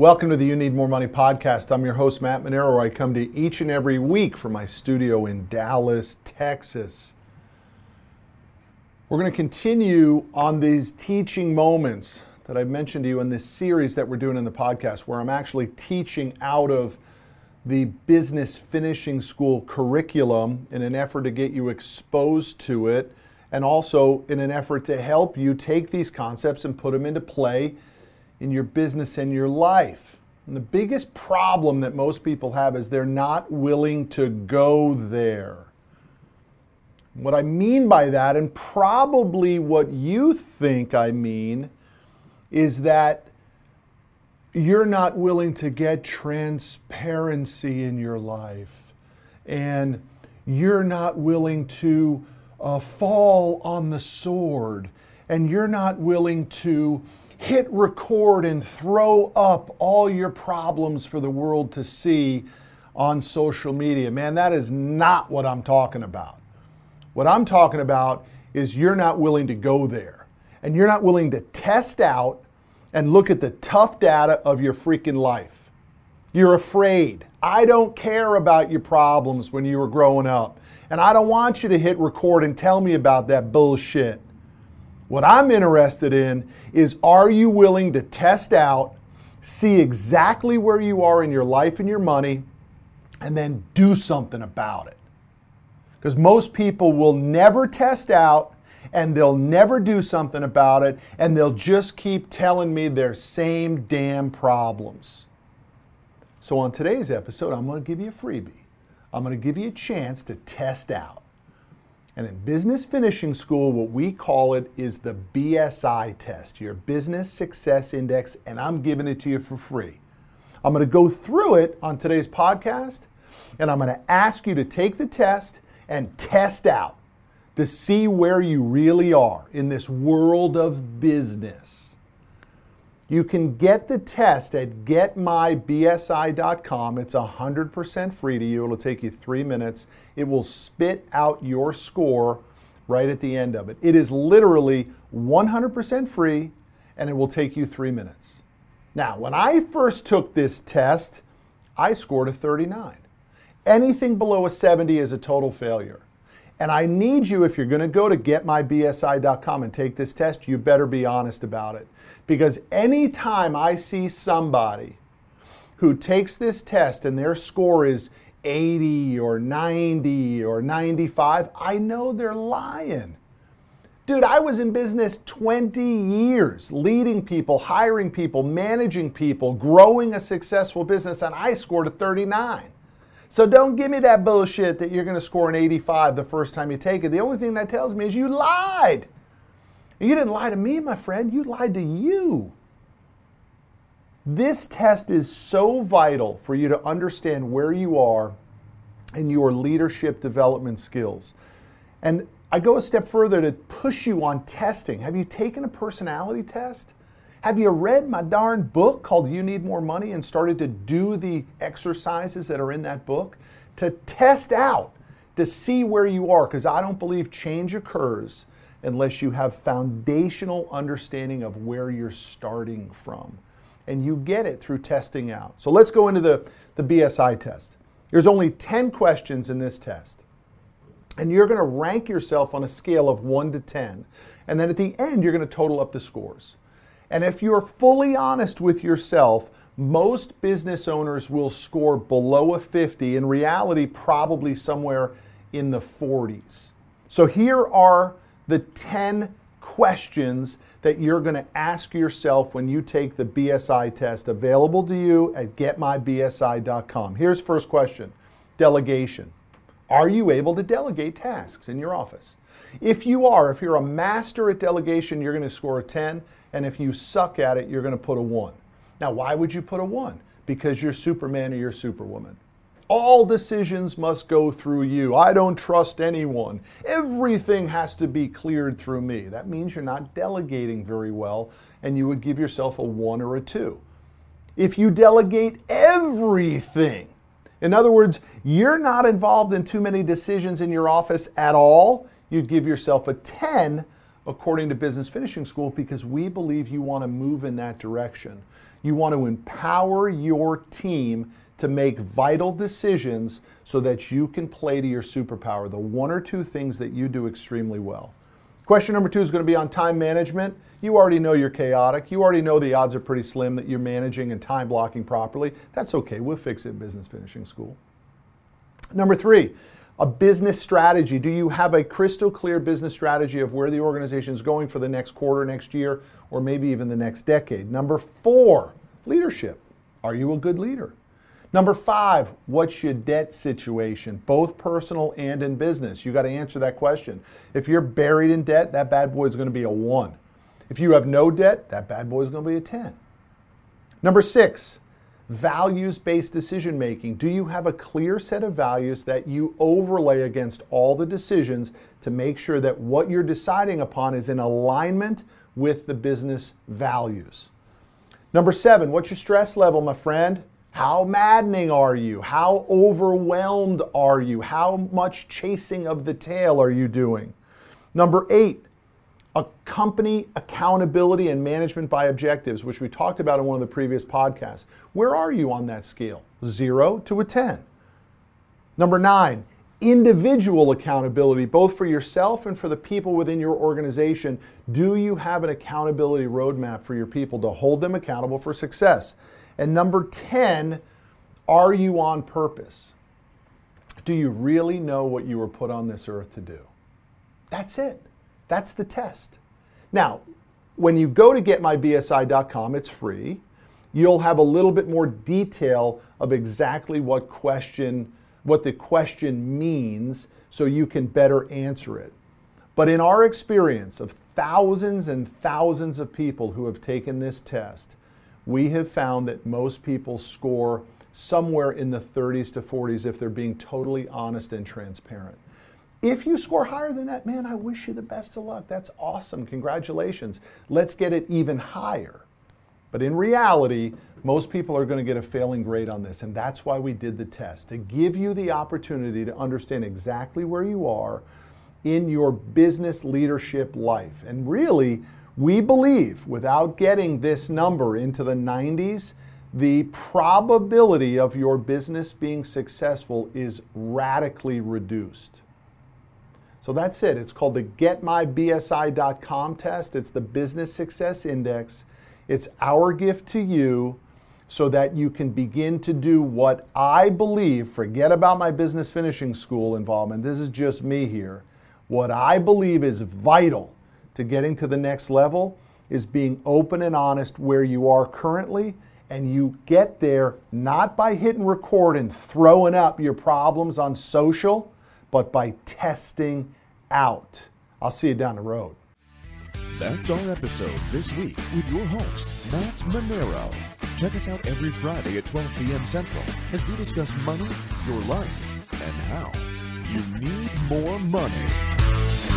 Welcome to the You Need More Money podcast. I'm your host, Matt where I come to each and every week from my studio in Dallas, Texas. We're going to continue on these teaching moments that I've mentioned to you in this series that we're doing in the podcast, where I'm actually teaching out of the business finishing school curriculum in an effort to get you exposed to it, and also in an effort to help you take these concepts and put them into play in your business and your life. And the biggest problem that most people have is they're not willing to go there. What I mean by that, and probably what you think I mean, is that you're not willing to get transparency in your life. And you're not willing to uh, fall on the sword. And you're not willing to hit record and throw up all your problems for the world to see on social media. Man, that is not what I'm talking about. What I'm talking about is you're not willing to go there and you're not willing to test out and look at the tough data of your freaking life. You're afraid. I don't care about your problems when you were growing up. And I don't want you to hit record and tell me about that bullshit. What I'm interested in is are you willing to test out, see exactly where you are in your life and your money, and then do something about it? Because most people will never test out and they'll never do something about it and they'll just keep telling me their same damn problems. So, on today's episode, I'm going to give you a freebie. I'm going to give you a chance to test out. And in business finishing school, what we call it is the BSI test, your Business Success Index, and I'm giving it to you for free. I'm going to go through it on today's podcast, and I'm going to ask you to take the test and test out to see where you really are in this world of business. You can get the test at getmybsi.com. It's 100% free to you. It'll take you three minutes. It will spit out your score right at the end of it. It is literally 100% free and it will take you three minutes. Now, when I first took this test, I scored a 39. Anything below a 70 is a total failure. And I need you, if you're going to go to getmybsi.com and take this test, you better be honest about it. Because anytime I see somebody who takes this test and their score is 80 or 90 or 95, I know they're lying. Dude, I was in business 20 years, leading people, hiring people, managing people, growing a successful business, and I scored a 39. So don't give me that bullshit that you're going to score an 85 the first time you take it. The only thing that tells me is you lied. You didn't lie to me, my friend, you lied to you. This test is so vital for you to understand where you are in your leadership development skills. And I go a step further to push you on testing. Have you taken a personality test? Have you read my darn book called You Need More Money and started to do the exercises that are in that book to test out, to see where you are? Because I don't believe change occurs unless you have foundational understanding of where you're starting from. And you get it through testing out. So let's go into the, the BSI test. There's only 10 questions in this test. And you're going to rank yourself on a scale of 1 to 10. And then at the end, you're going to total up the scores. And if you're fully honest with yourself, most business owners will score below a 50, in reality, probably somewhere in the 40s. So here are the 10 questions that you're going to ask yourself when you take the BSI test available to you at getmybsi.com. Here's first question delegation. Are you able to delegate tasks in your office? If you are, if you're a master at delegation, you're going to score a 10. And if you suck at it, you're going to put a one. Now, why would you put a one? Because you're Superman or you're Superwoman. All decisions must go through you. I don't trust anyone. Everything has to be cleared through me. That means you're not delegating very well, and you would give yourself a one or a two. If you delegate everything, in other words, you're not involved in too many decisions in your office at all, you'd give yourself a 10 according to Business Finishing School because we believe you want to move in that direction. You want to empower your team to make vital decisions so that you can play to your superpower, the one or two things that you do extremely well. Question number two is going to be on time management. You already know you're chaotic. You already know the odds are pretty slim that you're managing and time blocking properly. That's okay. We'll fix it in business finishing school. Number three, a business strategy. Do you have a crystal clear business strategy of where the organization is going for the next quarter, next year, or maybe even the next decade? Number four, leadership. Are you a good leader? Number five, what's your debt situation, both personal and in business? You got to answer that question. If you're buried in debt, that bad boy is going to be a one. If you have no debt, that bad boy is going to be a 10. Number six, values based decision making. Do you have a clear set of values that you overlay against all the decisions to make sure that what you're deciding upon is in alignment with the business values? Number seven, what's your stress level, my friend? How maddening are you? How overwhelmed are you? How much chasing of the tail are you doing? Number eight, a company accountability and management by objectives, which we talked about in one of the previous podcasts. Where are you on that scale? Zero to a 10. Number nine, individual accountability, both for yourself and for the people within your organization. Do you have an accountability roadmap for your people to hold them accountable for success? And number 10, are you on purpose? Do you really know what you were put on this earth to do? That's it. That's the test. Now, when you go to getmybsi.com, it's free. You'll have a little bit more detail of exactly what question what the question means so you can better answer it. But in our experience of thousands and thousands of people who have taken this test, we have found that most people score somewhere in the 30s to 40s if they're being totally honest and transparent. If you score higher than that, man, I wish you the best of luck. That's awesome. Congratulations. Let's get it even higher. But in reality, most people are going to get a failing grade on this, and that's why we did the test to give you the opportunity to understand exactly where you are in your business leadership life. And really, we believe without getting this number into the 90s, the probability of your business being successful is radically reduced. So that's it. It's called the getmybsi.com test. It's the Business Success Index. It's our gift to you so that you can begin to do what I believe, forget about my business finishing school involvement, this is just me here. What I believe is vital to getting to the next level is being open and honest where you are currently. And you get there not by hitting record and throwing up your problems on social, but by testing out. I'll see you down the road. That's our episode this week with your host, Matt Manero. Check us out every Friday at 12 p.m. Central as we discuss money, your life, and how you need more money.